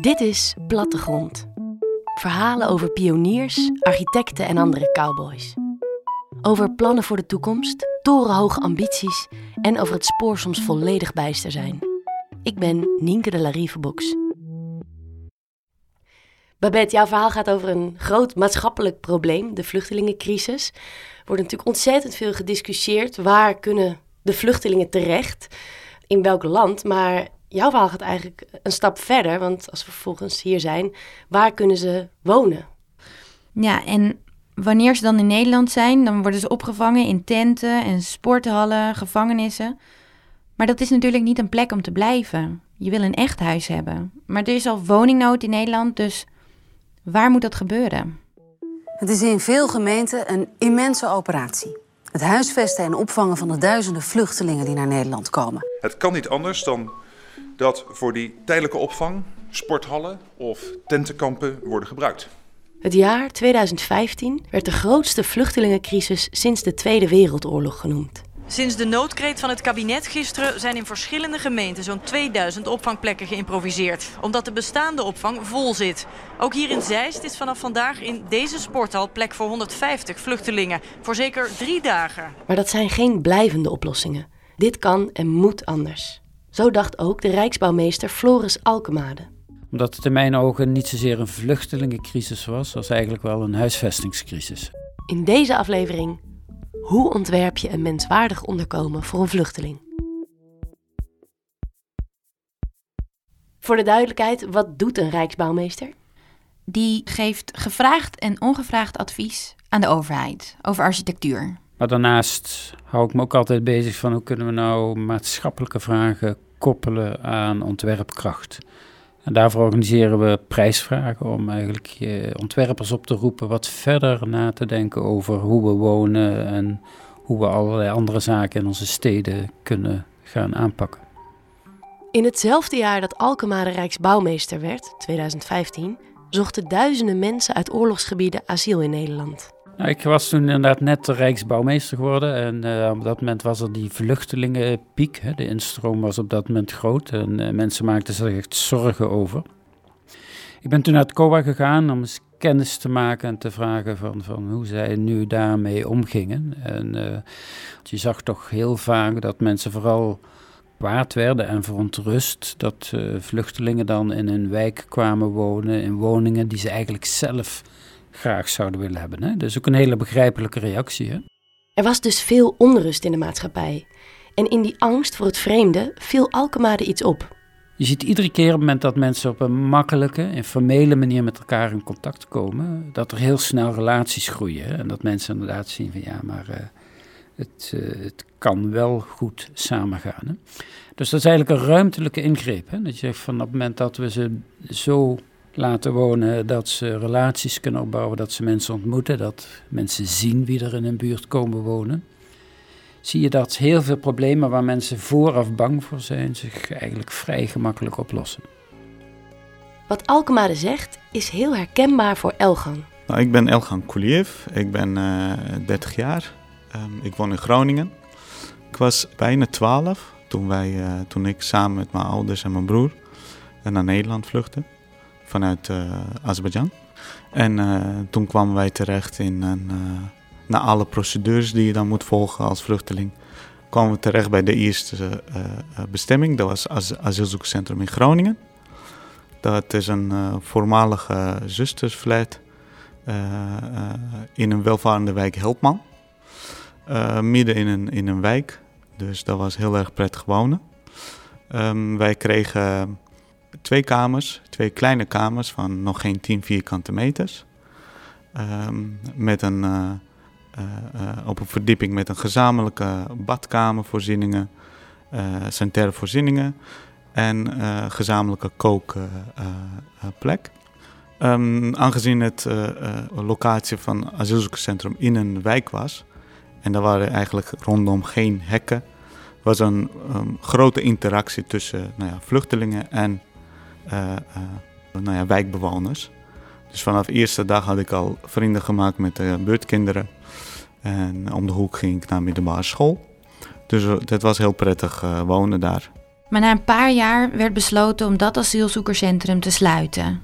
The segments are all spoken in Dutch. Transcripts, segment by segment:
Dit is Plattegrond. Verhalen over pioniers, architecten en andere cowboys. Over plannen voor de toekomst, torenhoge ambities en over het spoor soms volledig bijster zijn. Ik ben Nienke de Larivebox. Babette, jouw verhaal gaat over een groot maatschappelijk probleem, de vluchtelingencrisis. Er wordt natuurlijk ontzettend veel gediscussieerd. Waar kunnen de vluchtelingen terecht? In welk land? Maar jouw verhaal gaat eigenlijk een stap verder. Want als we vervolgens hier zijn, waar kunnen ze wonen? Ja, en wanneer ze dan in Nederland zijn, dan worden ze opgevangen in tenten en sporthallen, gevangenissen. Maar dat is natuurlijk niet een plek om te blijven. Je wil een echt huis hebben. Maar er is al woningnood in Nederland, dus waar moet dat gebeuren? Het is in veel gemeenten een immense operatie. Het huisvesten en opvangen van de duizenden vluchtelingen die naar Nederland komen. Het kan niet anders dan dat voor die tijdelijke opvang sporthallen of tentenkampen worden gebruikt. Het jaar 2015 werd de grootste vluchtelingencrisis sinds de Tweede Wereldoorlog genoemd. Sinds de noodkreet van het kabinet gisteren zijn in verschillende gemeenten zo'n 2000 opvangplekken geïmproviseerd. Omdat de bestaande opvang vol zit. Ook hier in Zeist is vanaf vandaag in deze sporthal plek voor 150 vluchtelingen. Voor zeker drie dagen. Maar dat zijn geen blijvende oplossingen. Dit kan en moet anders. Zo dacht ook de Rijksbouwmeester Floris Alkemade. Omdat het in mijn ogen niet zozeer een vluchtelingencrisis was, als eigenlijk wel een huisvestingscrisis. In deze aflevering hoe ontwerp je een menswaardig onderkomen voor een vluchteling? Voor de duidelijkheid, wat doet een Rijksbouwmeester? Die geeft gevraagd en ongevraagd advies aan de overheid over architectuur. Maar daarnaast hou ik me ook altijd bezig van hoe kunnen we nou maatschappelijke vragen koppelen aan ontwerpkracht. En daarvoor organiseren we prijsvragen om eigenlijk ontwerpers op te roepen wat verder na te denken over hoe we wonen en hoe we allerlei andere zaken in onze steden kunnen gaan aanpakken. In hetzelfde jaar dat Alkmaar Rijksbouwmeester werd, 2015, zochten duizenden mensen uit oorlogsgebieden asiel in Nederland. Ik was toen inderdaad net Rijksbouwmeester geworden en uh, op dat moment was er die vluchtelingenpiek. Hè. De instroom was op dat moment groot en uh, mensen maakten zich echt zorgen over. Ik ben toen naar het COA gegaan om eens kennis te maken en te vragen van, van hoe zij nu daarmee omgingen. En uh, je zag toch heel vaak dat mensen vooral kwaad werden en verontrust dat vluchtelingen dan in een wijk kwamen wonen, in woningen die ze eigenlijk zelf graag zouden willen hebben. Hè? Dat is ook een hele begrijpelijke reactie. Hè? Er was dus veel onrust in de maatschappij. En in die angst voor het vreemde viel Alkemade iets op. Je ziet iedere keer op het moment dat mensen op een makkelijke, informele manier met elkaar in contact komen, dat er heel snel relaties groeien. Hè? En dat mensen inderdaad zien van ja, maar uh, het, uh, het kan wel goed samengaan. Hè? Dus dat is eigenlijk een ruimtelijke ingreep. Hè? Dat je zegt van op het moment dat we ze zo laten wonen, dat ze relaties kunnen opbouwen, dat ze mensen ontmoeten, dat mensen zien wie er in een buurt komen wonen. Zie je dat heel veel problemen waar mensen vooraf bang voor zijn, zich eigenlijk vrij gemakkelijk oplossen. Wat Alkemade zegt is heel herkenbaar voor Elgan. Nou, ik ben Elgan Kuliev, ik ben uh, 30 jaar, um, ik woon in Groningen. Ik was bijna 12 toen, wij, uh, toen ik samen met mijn ouders en mijn broer naar Nederland vluchtte vanuit uh, Azerbeidzjan. En uh, toen kwamen wij terecht in een, uh, na alle procedures die je dan moet volgen als vluchteling, kwamen we terecht bij de eerste bestemming. Dat was as asielzoekerscentrum in Groningen. Dat is een voormalige zustersflat in een welvarende wijk Helpman. midden in een, in een wijk, dus dat was heel erg prettig wonen. Um, wij kregen twee kamers, twee kleine kamers van nog geen 10 vierkante meters. Um, met een, uh, uh, uh, op een verdieping met een gezamenlijke badkamervoorzieningen, sanitaire voorzieningen en gezamenlijke kookplek. Um, aangezien het locatie van asielzoekerscentrum in een wijk was en er waren eigenlijk rondom geen hekken, was een um, grote interactie tussen nou ja, vluchtelingen en nou ja, wijkbewoners. Dus vanaf de eerste dag had ik al vrienden gemaakt met de buurtkinderen. En om de hoek ging ik naar middelbare school. Dus dat was heel prettig wonen daar. Maar na een paar jaar werd besloten om dat asielzoekerscentrum te sluiten.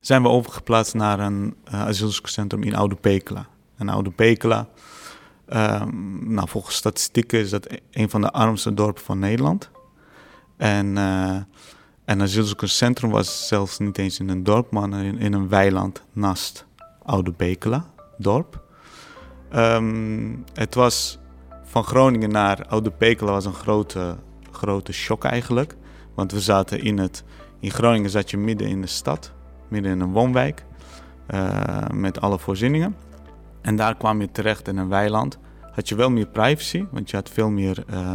Zijn we overgeplaatst naar een asielzoekerscentrum in Oude Pekela. En Oude Pekela, um, nou, volgens statistieken is dat een van de armste dorpen van Nederland. En, uh, en het asielzoekerscentrum was zelfs niet eens in een dorp, maar in, in een weiland naast Oude Pekela, dorp. Um, het was van Groningen naar Oude Pekela was een grote, grote shock eigenlijk. Want we zaten in het... In Groningen zat je midden in de stad, midden in een woonwijk. Uh, met alle voorzieningen. En daar kwam je terecht in een weiland. Had je wel meer privacy, want je had veel meer uh.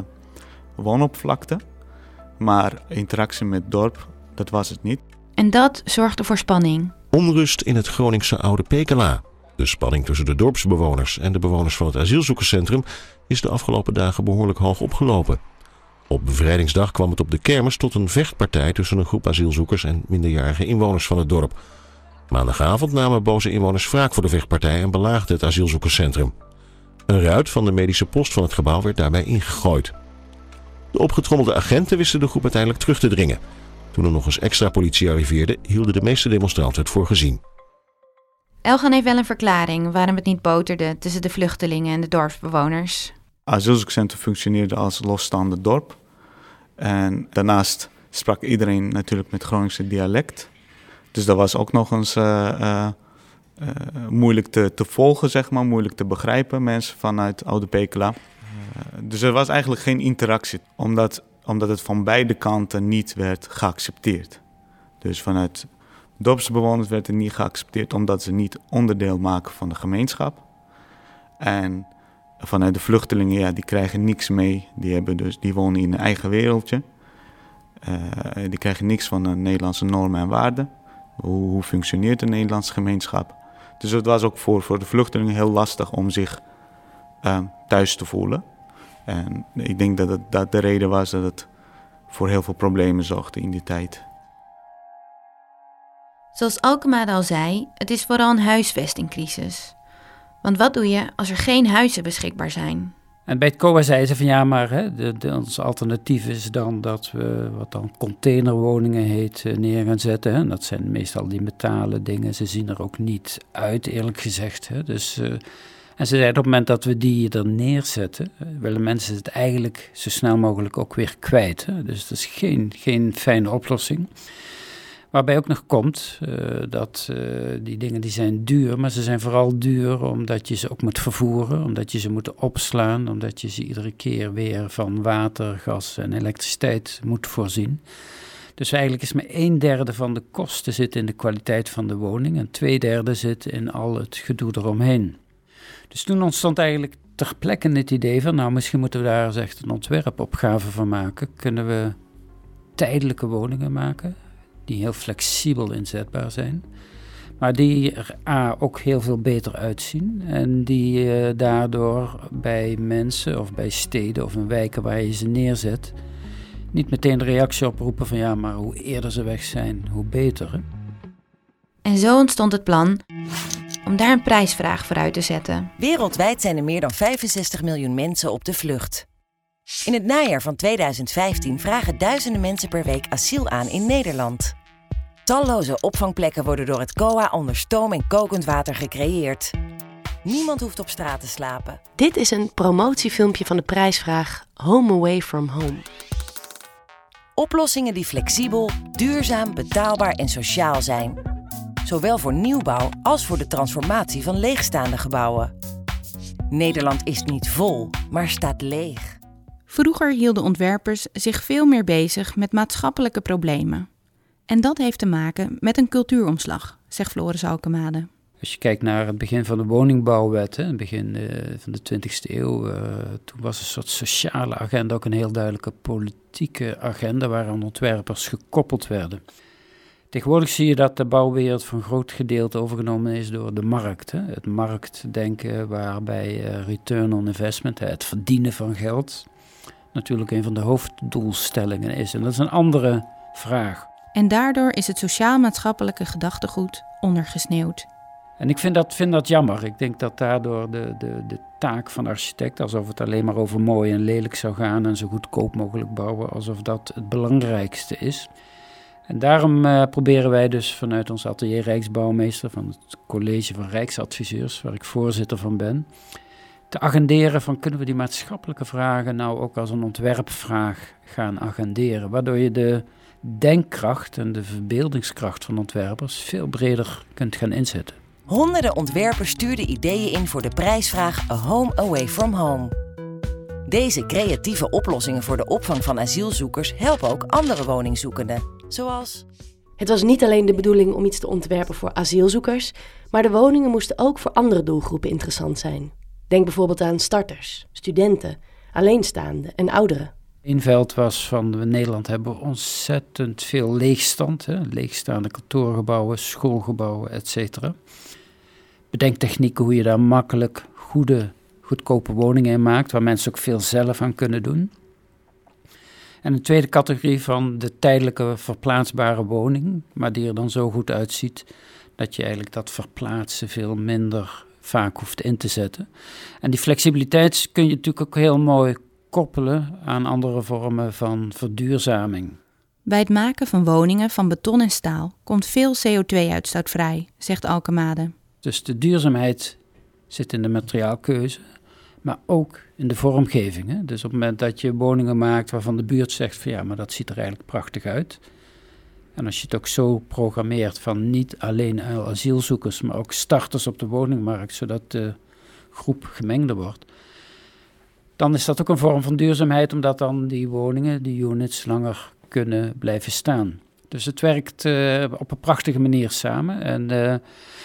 Maar interactie met het dorp, dat was het niet. En dat zorgde voor spanning. Onrust in het Groningse Oude Pekela. De spanning tussen de dorpsbewoners en de bewoners van het asielzoekerscentrum is de afgelopen dagen behoorlijk hoog opgelopen. Op bevrijdingsdag kwam het op de kermis tot een vechtpartij tussen een groep asielzoekers en minderjarige inwoners van het dorp. Maandagavond namen boze inwoners wraak voor de vechtpartij en belaagden het asielzoekerscentrum. Een ruit van de medische post van het gebouw werd daarbij ingegooid. De opgetrommelde agenten wisten de groep uiteindelijk terug te dringen. Toen er nog eens extra politie arriveerde, hielden de meeste demonstranten het voor gezien. Elgan heeft wel een verklaring waarom het niet boterde tussen de vluchtelingen en de dorpsbewoners. Asielzoekcentrum functioneerde als losstaande dorp. En daarnaast sprak iedereen natuurlijk met Groningse dialect. Dus dat was ook nog eens uh, uh, uh, moeilijk te, te, volgen, zeg maar, moeilijk te begrijpen, mensen vanuit Oude Pekela. Dus er was eigenlijk geen interactie, omdat, omdat het van beide kanten niet werd geaccepteerd. Dus vanuit dorpsbewoners werd het niet geaccepteerd omdat ze niet onderdeel maken van de gemeenschap. En vanuit de vluchtelingen, ja, die krijgen niks mee. Die, hebben dus, die wonen in een eigen wereldje. Uh, die krijgen niks van de Nederlandse normen en waarden. Hoe, functioneert de Nederlandse gemeenschap? Dus het was ook voor, voor de vluchtelingen heel lastig om zich uh, thuis te voelen. En ik denk dat het, dat de reden was dat het voor heel veel problemen zorgde in die tijd. Zoals Alkemade al zei, het is vooral een huisvestingcrisis. Want wat doe je als er geen huizen beschikbaar zijn? En bij het COA zei ze van ja, maar hè, de, de, ons alternatief is dan dat we wat dan containerwoningen heet eh, neer gaan zetten. Hè. Dat zijn meestal die metalen dingen. Ze zien er ook niet uit, eerlijk gezegd. Hè. Dus, uh, en ze zei op het moment dat we die er neerzetten, willen mensen het eigenlijk zo snel mogelijk ook weer kwijt. Dus dat is geen, geen fijne oplossing. Waarbij ook nog komt uh, dat uh, die dingen die zijn duur, maar ze zijn vooral duur omdat je ze ook moet vervoeren, omdat je ze moet opslaan, omdat je ze iedere keer weer van water, gas en elektriciteit moet voorzien. Dus eigenlijk is maar een derde van de kosten zit in de kwaliteit van de woning en twee derde zit in al het gedoe eromheen. Dus toen ontstond eigenlijk ter plekke het idee van, nou misschien moeten we daar eens echt een ontwerpopgave van maken. Kunnen we tijdelijke woningen maken? die heel flexibel inzetbaar zijn. Maar die er A, ook heel veel beter uitzien. En die uh, daardoor bij mensen of bij steden of in wijken waar je ze neerzet... niet meteen de reactie oproepen van ja, maar hoe eerder ze weg zijn, hoe beter. En zo ontstond het plan om daar een prijsvraag voor uit te zetten. Wereldwijd zijn er meer dan 65 miljoen mensen op de vlucht. In het najaar van 2015 vragen duizenden mensen per week asiel aan in Nederland. Talloze opvangplekken worden door het COA onder stoom en kokend water gecreëerd. Niemand hoeft op straat te slapen. Dit is een promotiefilmpje van de prijsvraag Home Away from Home. Oplossingen die flexibel, duurzaam, betaalbaar en sociaal zijn. Zowel voor nieuwbouw als voor de transformatie van leegstaande gebouwen. Nederland is niet vol, maar staat leeg. Vroeger hielden ontwerpers zich veel meer bezig met maatschappelijke problemen. En dat heeft te maken met een cultuuromslag, zegt Floris Alkemade. Als je kijkt naar het begin van de woningbouwwet, hè, het begin uh, van de 20e eeuw, uh, toen was een soort sociale agenda ook een heel duidelijke politieke agenda waaraan ontwerpers gekoppeld werden. Tegenwoordig zie je dat de bouwwereld voor een groot gedeelte overgenomen is door de markt. Hè. Het marktdenken waarbij uh, return on investment, het verdienen van geld, natuurlijk een van de hoofddoelstellingen is. En dat is een andere vraag. En daardoor is het sociaal-maatschappelijke gedachtegoed ondergesneeuwd. En ik vind dat, vind dat jammer. Ik denk dat daardoor de, de, de taak van architect, alsof het alleen maar over mooi en lelijk zou gaan en zo goedkoop mogelijk bouwen, alsof dat het belangrijkste is. En daarom uh, proberen wij dus vanuit ons atelier Rijksbouwmeester van het College van Rijksadviseurs, waar ik voorzitter van ben, te agenderen van kunnen we die maatschappelijke vragen nou ook als een ontwerpvraag gaan agenderen, waardoor je de denkkracht en de verbeeldingskracht van ontwerpers veel breder kunt gaan inzetten. Honderden ontwerpers stuurden ideeën in voor de prijsvraag A Home Away from Home. Deze creatieve oplossingen voor de opvang van asielzoekers helpen ook andere woningzoekenden, zoals. Het was niet alleen de bedoeling om iets te ontwerpen voor asielzoekers, maar de woningen moesten ook voor andere doelgroepen interessant zijn. Denk bijvoorbeeld aan starters, studenten, alleenstaanden en ouderen. Een veld was van we Nederland hebben ontzettend veel leegstand, hè? leegstaande kantoorgebouwen, schoolgebouwen, etc. Bedenktechnieken hoe je daar makkelijk goede goedkope woningen in maakt, waar mensen ook veel zelf aan kunnen doen. En een tweede categorie van de tijdelijke verplaatsbare woning, maar die er dan zo goed uitziet dat je eigenlijk dat verplaatsen veel minder vaak hoeft in te zetten. En die flexibiliteit kun je natuurlijk ook heel mooi koppelen aan andere vormen van verduurzaming. Bij het maken van woningen van beton en staal komt veel CO2-uitstoot vrij, zegt Alkemade. Dus de duurzaamheid zit in de materiaalkeuze, maar ook in de vormgeving. Hè? Dus op het moment dat je woningen maakt waarvan de buurt zegt van ja, maar dat ziet er eigenlijk prachtig uit. En als je het ook zo programmeert van niet alleen asielzoekers, maar ook starters op de woningmarkt, zodat de groep gemengder wordt. Dan is dat ook een vorm van duurzaamheid, omdat dan die woningen, die units, langer kunnen blijven staan. Dus het werkt uh, op een prachtige manier samen. En uh,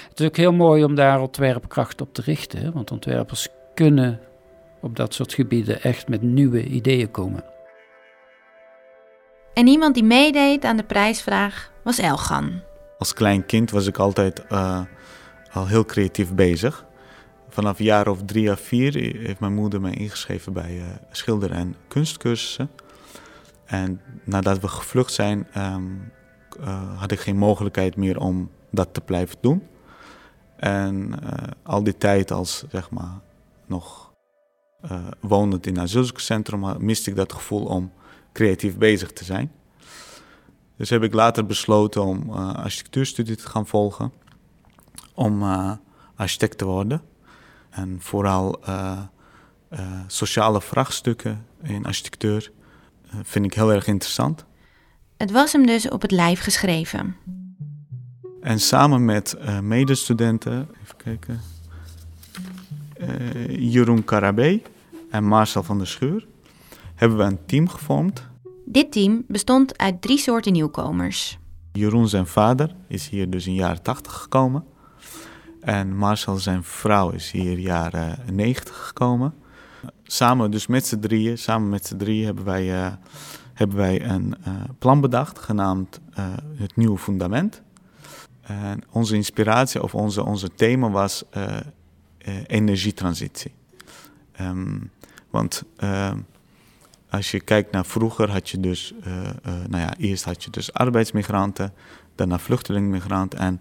het is ook heel mooi om daar ontwerpkracht op te richten. Want ontwerpers kunnen op dat soort gebieden echt met nieuwe ideeën komen. En iemand die meedeed aan de prijsvraag was Elgan. Als klein kind was ik altijd uh, al heel creatief bezig. Vanaf jaar of drie of vier heeft mijn moeder mij ingeschreven bij uh, schilder- en kunstcursussen. En nadat we gevlucht zijn, um, uh, had ik geen mogelijkheid meer om dat te blijven doen. En al die tijd als zeg maar nog uh, wonend in een asielzoekerscentrum miste ik dat gevoel om creatief bezig te zijn. Dus heb ik later besloten om uh, architectuurstudie te gaan volgen. Om uh, architect te worden. En vooral sociale vraagstukken in architectuur vind ik heel erg interessant. Het was hem dus op het lijf geschreven. En samen met medestudenten, even kijken, uh, Jeroen Karabé en Marcel van der Schuur hebben we een team gevormd. Dit team bestond uit drie soorten nieuwkomers. Jeroen zijn vader is hier dus in jaren 80 gekomen. En Marcel zijn vrouw is hier jaren 90 gekomen. Samen dus met z'n drieën, samen met z'n drieën hebben wij, uh, hebben wij een uh, plan bedacht genaamd uh, het nieuwe fundament. En onze inspiratie of onze, onze thema was energietransitie. Um, want uh, als je kijkt naar vroeger had je dus, uh, nou ja, eerst had je dus arbeidsmigranten, daarna vluchtelingenmigranten. En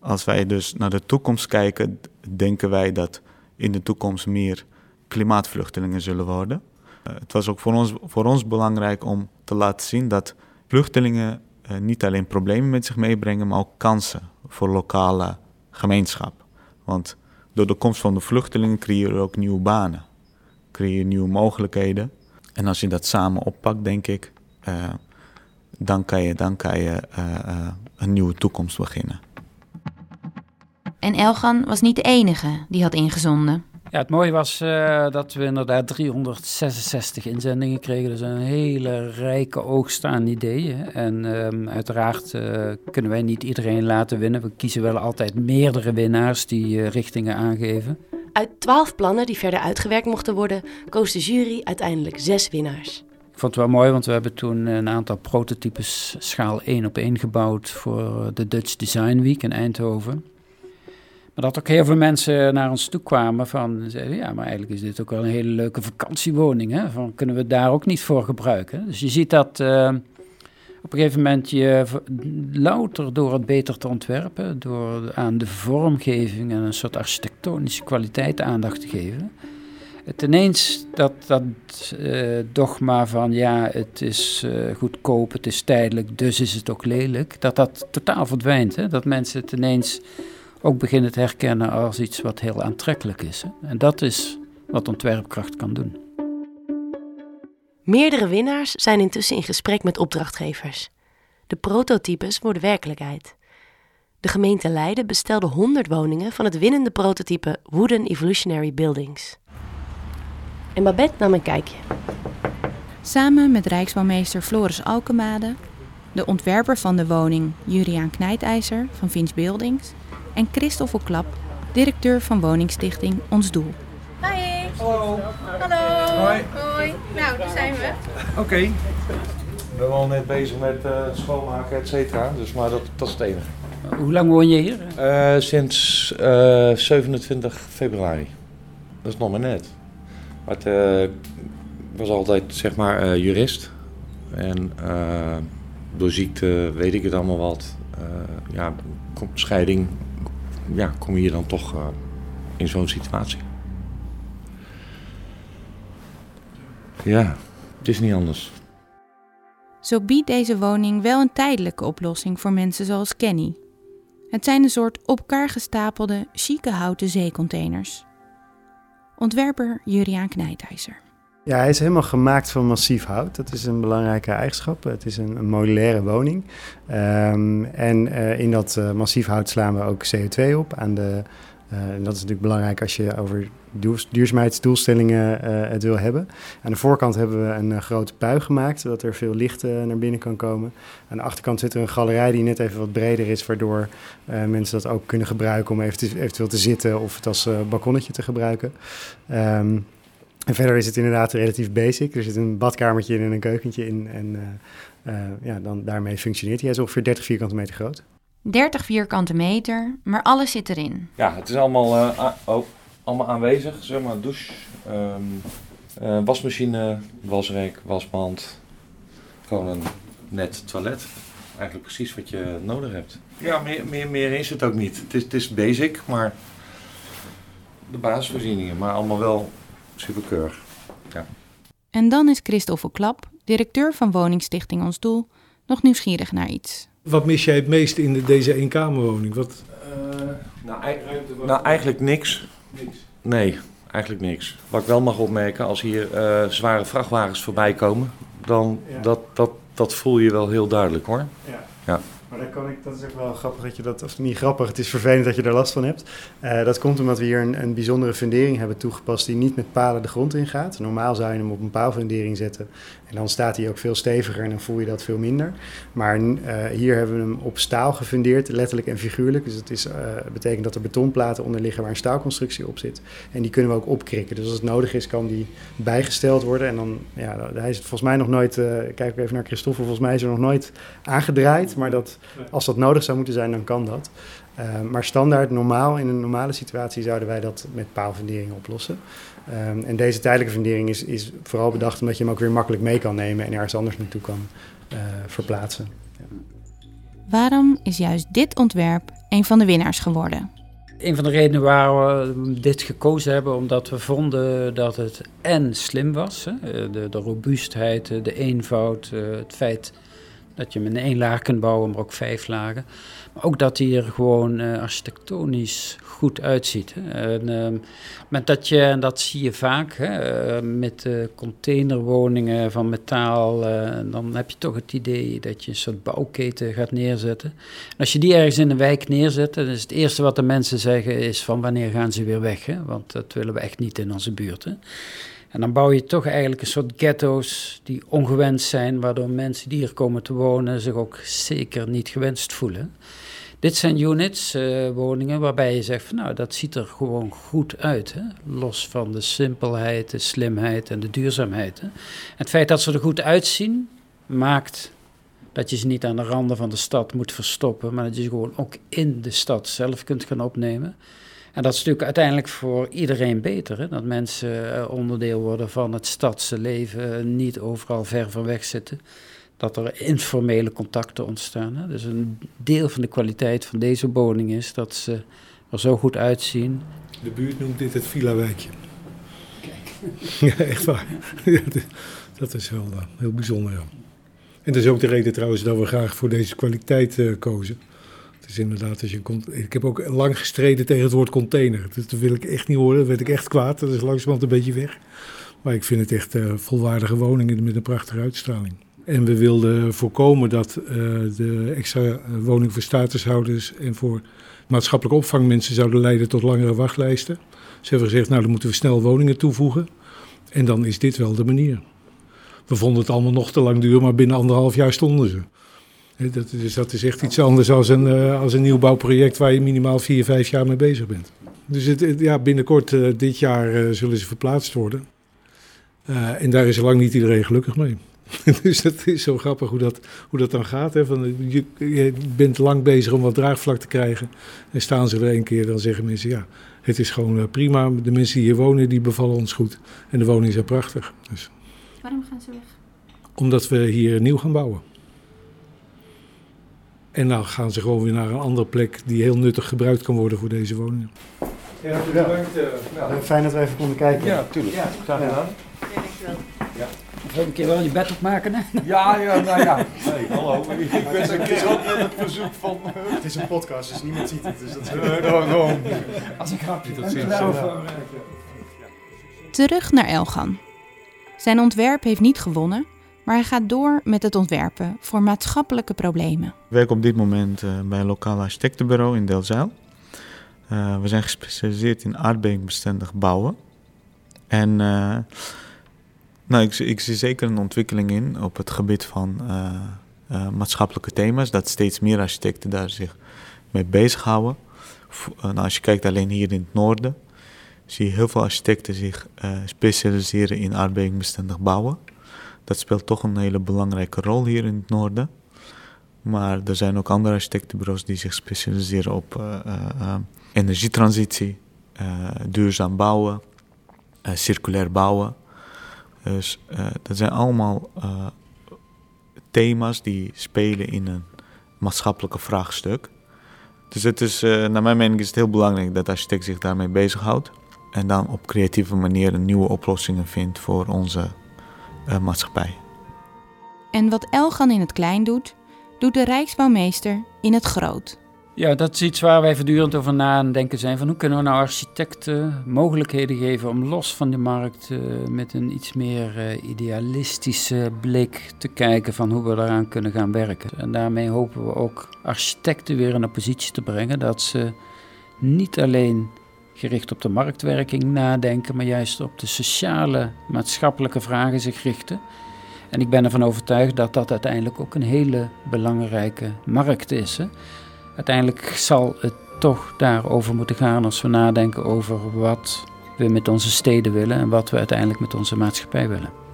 als wij dus naar de toekomst kijken, denken wij dat in de toekomst meer klimaatvluchtelingen zullen worden. het was ook voor ons, voor ons belangrijk om te laten zien dat vluchtelingen niet alleen problemen met zich meebrengen, maar ook kansen voor lokale gemeenschap. Want door de komst van de vluchtelingen creëer je ook nieuwe banen. Creëer je nieuwe mogelijkheden. En als je dat samen oppakt, denk ik, uh, dan kan je, dan kan je uh, uh, een nieuwe toekomst beginnen. En Elgan was niet de enige die had ingezonden. Ja, het mooie was uh, dat we inderdaad 366 inzendingen kregen. Dus een hele rijke oogst aan ideeën. En um, uiteraard uh, kunnen wij niet iedereen laten winnen. We kiezen wel altijd meerdere winnaars die uh, richtingen aangeven. Uit twaalf plannen die verder uitgewerkt mochten worden, koos de jury uiteindelijk zes winnaars. Ik vond het wel mooi, want we hebben toen een aantal prototypes schaal 1 op 1 gebouwd voor de Dutch Design Week in Eindhoven. Maar dat ook heel veel mensen naar ons toe kwamen van zeiden, ja, maar eigenlijk is dit ook wel een hele leuke vakantiewoning. Hè? Van, kunnen we daar ook niet voor gebruiken? Dus je ziet dat uh, op een gegeven moment je louter door het beter te ontwerpen, door aan de vormgeving en een soort architectonische kwaliteit aandacht te geven, het dat, dat uh, dogma van ja, het is uh, goedkoop, het is tijdelijk, dus is het ook lelijk, dat dat totaal verdwijnt. Hè? Dat mensen het ineens ook beginnen te herkennen als iets wat heel aantrekkelijk is. Hè? En dat is wat ontwerpkracht kan doen. Meerdere winnaars zijn intussen in gesprek met opdrachtgevers. De prototypes worden werkelijkheid. De gemeente Leiden bestelde 100 woningen van het winnende prototype Wooden Evolutionary Buildings. En Babette nam een kijkje. Samen met Rijksbouwmeester Floris Alkemade, de ontwerper van de woning Juriaan Knijtijzer van Vins Buildings en Christoffel Klap, directeur van woningstichting Ons Doel. Hoi. Hallo. Hallo. Hoi. Nou, daar zijn we. Oké. Okay. We zijn al net bezig met uh, schoonmaken, et cetera. Dus, maar dat, dat is het enige. Hoe lang woon je hier? Uh, sinds uh, eh, 27 februari. Dat is nog maar net. Maar het was altijd, zeg maar, jurist. En door ziekte weet ik het allemaal wat. ja, scheiding. Ja, kom je hier dan toch in zo'n situatie. Ja, het is niet anders. Zo biedt deze woning wel een tijdelijke oplossing voor mensen zoals Kenny. Het zijn een soort op elkaar gestapelde, chique houten zeecontainers. Ontwerper Juriaan Knijtijzer. Ja, hij is helemaal gemaakt van massief hout. Dat is een belangrijke eigenschap. Het is een, een modulaire woning. Um, en uh, in dat uh, massief hout slaan we ook CO2 op aan de uh, en dat is natuurlijk belangrijk als je over duurzaamheidsdoelstellingen uh, het wil hebben. Aan de voorkant hebben we een uh, grote pui gemaakt, zodat er veel licht naar binnen kan komen. Aan de achterkant zit er een galerij die net even wat breder is, waardoor mensen dat ook kunnen gebruiken om eventueel te zitten of het als balkonnetje te gebruiken. Um, en verder is het inderdaad relatief basic. Er zit een badkamertje in en een keukentje in. En ja, dan, daarmee functioneert hij. Hij is ongeveer 30 vierkante meter groot. 30 vierkante meter, maar alles zit erin. Ja, het is allemaal, uh, oh, allemaal aanwezig. Zeg maar douche, um, uh, wasmachine, wasrek, wasmand. Gewoon een net toilet. Eigenlijk precies wat je nodig hebt. Ja, meer, meer, meer is het ook niet. Het is, het is basic, maar de basisvoorzieningen. Maar allemaal wel superkeurig. Ja. En dan is Christoffel Klap, directeur van woningstichting Ons Doel, nog nieuwsgierig naar iets. Wat mis jij het meest in de, deze eenkamerwoning? Wat... Uh, nou, nou, eigenlijk niks. Niks. Nee, eigenlijk niks. Wat ik wel mag opmerken, als hier uh, zware vrachtwagens voorbij komen, dan ja. dat, dat, dat voel je wel heel duidelijk hoor. Ja. ja. Maar daar kan ik, dat is ook wel grappig dat je dat, of niet grappig, het is vervelend dat je er last van hebt. Uh, dat komt omdat we hier een, een, bijzondere fundering hebben toegepast die niet met palen de grond ingaat. Normaal zou je hem op een paalfundering zetten en dan staat hij ook veel steviger en dan voel je dat veel minder. Maar uh, hier hebben we hem op staal gefundeerd, letterlijk en figuurlijk. Dus dat is, uh, betekent dat er betonplaten onder liggen waar een staalconstructie op zit. En die kunnen we ook opkrikken. Dus als het nodig is, kan die bijgesteld worden. En dan, ja, hij is volgens mij nog nooit, kijk even naar Christoffel, volgens mij is er nog nooit aangedraaid. Maar dat als dat nodig zou moeten zijn, dan kan dat. Uh, maar standaard, normaal, in een normale situatie zouden wij dat met paalfundering oplossen. Um, en deze tijdelijke fundering is, is vooral bedacht omdat je hem ook weer makkelijk mee kan nemen en ergens anders naartoe kan uh, verplaatsen. Ja. Waarom is juist dit ontwerp een van de winnaars geworden? Een van de redenen waarom we dit gekozen hebben, omdat we vonden dat het en slim was. Hè? De, de robuustheid, de eenvoud, het feit dat je hem in één laag kunt bouwen, maar ook vijf lagen. Maar ook dat hij er gewoon uh, architectonisch goed uitziet. En, uh, met dat je, en dat zie je vaak hè, uh, met containerwoningen van metaal, dan heb je toch het idee dat je een soort bouwketen gaat neerzetten. En als je die ergens in een wijk neerzet, dan is het eerste wat de mensen zeggen is van wanneer gaan ze weer weg, hè? want dat willen we echt niet in onze buurt. Hè. En dan bouw je toch eigenlijk een soort ghetto's die ongewenst zijn, waardoor mensen die hier komen te wonen zich ook zeker niet gewenst voelen. Dit zijn units, uh, woningen, waarbij je zegt van nou, dat ziet er gewoon goed uit. Hè? Los van de simpelheid, de slimheid en de duurzaamheid. Hè? Het feit dat ze er goed uitzien, maakt dat je ze niet aan de randen van de stad moet verstoppen, maar dat je ze gewoon ook in de stad zelf kunt gaan opnemen. En dat is natuurlijk uiteindelijk voor iedereen beter. Hè? Dat mensen eh, onderdeel worden van het stadse leven, niet overal ver van weg zitten. dat er informele contacten ontstaan. Hè? Dus een deel van de kwaliteit van deze woning is dat ze er zo goed uitzien. De buurt noemt dit het villa-wijkje. Ja, echt waar. Ja, dat is wel uh, heel bijzonder, ja. En dat is ook de reden trouwens dat we graag voor deze kwaliteit uh, kozen. Is inderdaad, als je komt, ik heb ook lang gestreden tegen het woord container. Dat wil ik echt niet horen, dat werd ik echt kwaad. Dat is langzamerhand een beetje weg. Maar ik vind het echt uh, volwaardige woningen met een prachtige uitstraling. En we wilden voorkomen dat uh, de extra woning voor statushouders en voor maatschappelijke opvang mensen zouden leiden tot langere wachtlijsten. Ze hebben gezegd, nou dan moeten we snel woningen toevoegen. En dan is dit wel de manier. We vonden het allemaal nog te lang duur, maar binnen anderhalf jaar stonden ze. Dat, dus dat is echt iets anders als een, uh, als een nieuwbouwproject waar je minimaal vier, vijf jaar mee bezig bent. Dus het, het, ja, binnenkort uh, dit jaar uh, zullen ze verplaatst worden. en daar is lang niet iedereen gelukkig mee. dus dat is zo grappig hoe dat, hoe dat dan gaat. Hè? Van, je, je, bent lang bezig om wat draagvlak te krijgen. En staan ze er een keer, dan zeggen mensen ja, het is gewoon prima. De mensen die hier wonen, die bevallen ons goed. En de woningen zijn prachtig. Dus. Waarom gaan ze weg? Omdat we hier nieuw gaan bouwen. En dan gaan ze gewoon weer naar een andere plek die heel nuttig gebruikt kan worden voor deze woningen. Ja, bedankt. Uh, nou. Fijn dat we even konden kijken. Ja, tuurlijk. Ja, graag gedaan. Ja, dankjewel. Ja. Volgende keer wel je bed opmaken, hè? Ja, ja, nou ja. Hey, hallo. Ik ben een keer ook met het verzoek van... Het is een podcast, dus niemand ziet het. Dus dat is... No, no. Als ik grapje. Tot ziens. Terug naar Elgan. Zijn ontwerp heeft niet gewonnen, maar hij gaat door met het ontwerpen voor maatschappelijke problemen. Ik werk op dit moment uh, bij een lokaal architectenbureau in Delzijl. Uh, we zijn gespecialiseerd in aardbevingbestendig bouwen. En uh, nou, ik, ik, zie zeker een ontwikkeling in op het gebied van maatschappelijke thema's. Dat steeds meer architecten daar zich mee bezighouden. Nou, als je kijkt alleen hier in het noorden, zie je heel veel architecten zich specialiseren in aardbevingbestendig bouwen. Dat speelt toch een hele belangrijke rol hier in het noorden. Maar er zijn ook andere architectenbureaus die zich specialiseren op uh, uh, energietransitie, uh, duurzaam bouwen, circulair bouwen. Dus dat zijn allemaal thema's die spelen in een maatschappelijke vraagstuk. Dus het is, naar mijn mening is het heel belangrijk dat de architect zich daarmee bezighoudt. En dan op creatieve manier nieuwe oplossingen vindt voor onze uh, maatschappij. En wat Elgan in het klein doet, doet de Rijksbouwmeester in het groot. Ja, dat is iets waar wij voortdurend over na aan denken zijn. Van hoe kunnen we nou architecten mogelijkheden geven om los van de markt uh, met een iets meer uh, idealistische blik te kijken van hoe we daaraan kunnen gaan werken. En daarmee hopen we ook architecten weer in een positie te brengen dat ze niet alleen gericht op de marktwerking nadenken, maar juist op de sociale, maatschappelijke vragen zich richten. En ik ben ervan overtuigd dat dat uiteindelijk ook een hele belangrijke markt is. Hè. Uiteindelijk zal het toch daarover moeten gaan als we nadenken over wat we met onze steden willen en wat we uiteindelijk met onze maatschappij willen.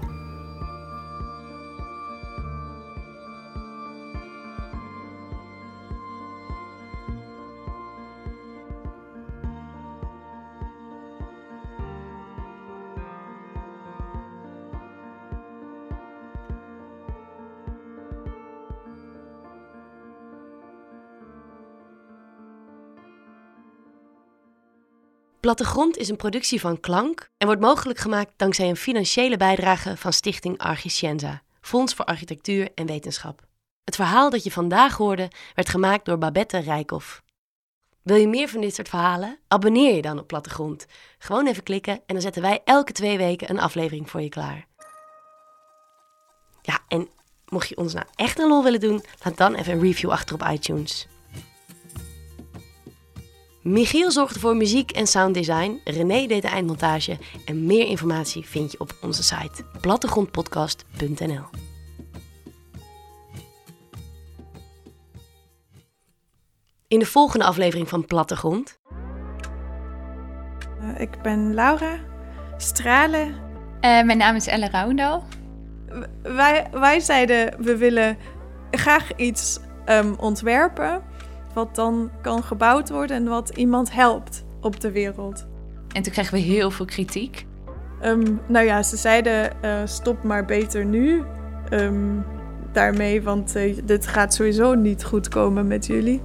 Plattegrond is een productie van Klank en wordt mogelijk gemaakt dankzij een financiële bijdrage van Stichting Archicienza, Fonds voor Architectuur en Wetenschap. Het verhaal dat je vandaag hoorde werd gemaakt door Babette Rijkoff. Wil je meer van dit soort verhalen? Abonneer je dan op Plattegrond. Gewoon even klikken en dan zetten wij elke twee weken een aflevering voor je klaar. Ja, en mocht je ons nou echt een lol willen doen, laat dan even een review achter op iTunes. Michiel zorgde voor muziek en sounddesign, René deed de eindmontage en meer informatie vind je op onze site plattegrondpodcast.nl. In de volgende aflevering van Plattegrond. Uh, ik ben Laura Stralen. Uh, mijn naam is Elle Roundal. Wij, wij zeiden we willen graag iets um, ontwerpen wat dan kan gebouwd worden en wat iemand helpt op de wereld. En toen kregen we heel veel kritiek. Um, nou ja, ze zeiden uh, stop maar beter nu. Um, daarmee, want uh, dit gaat sowieso niet goed komen met jullie.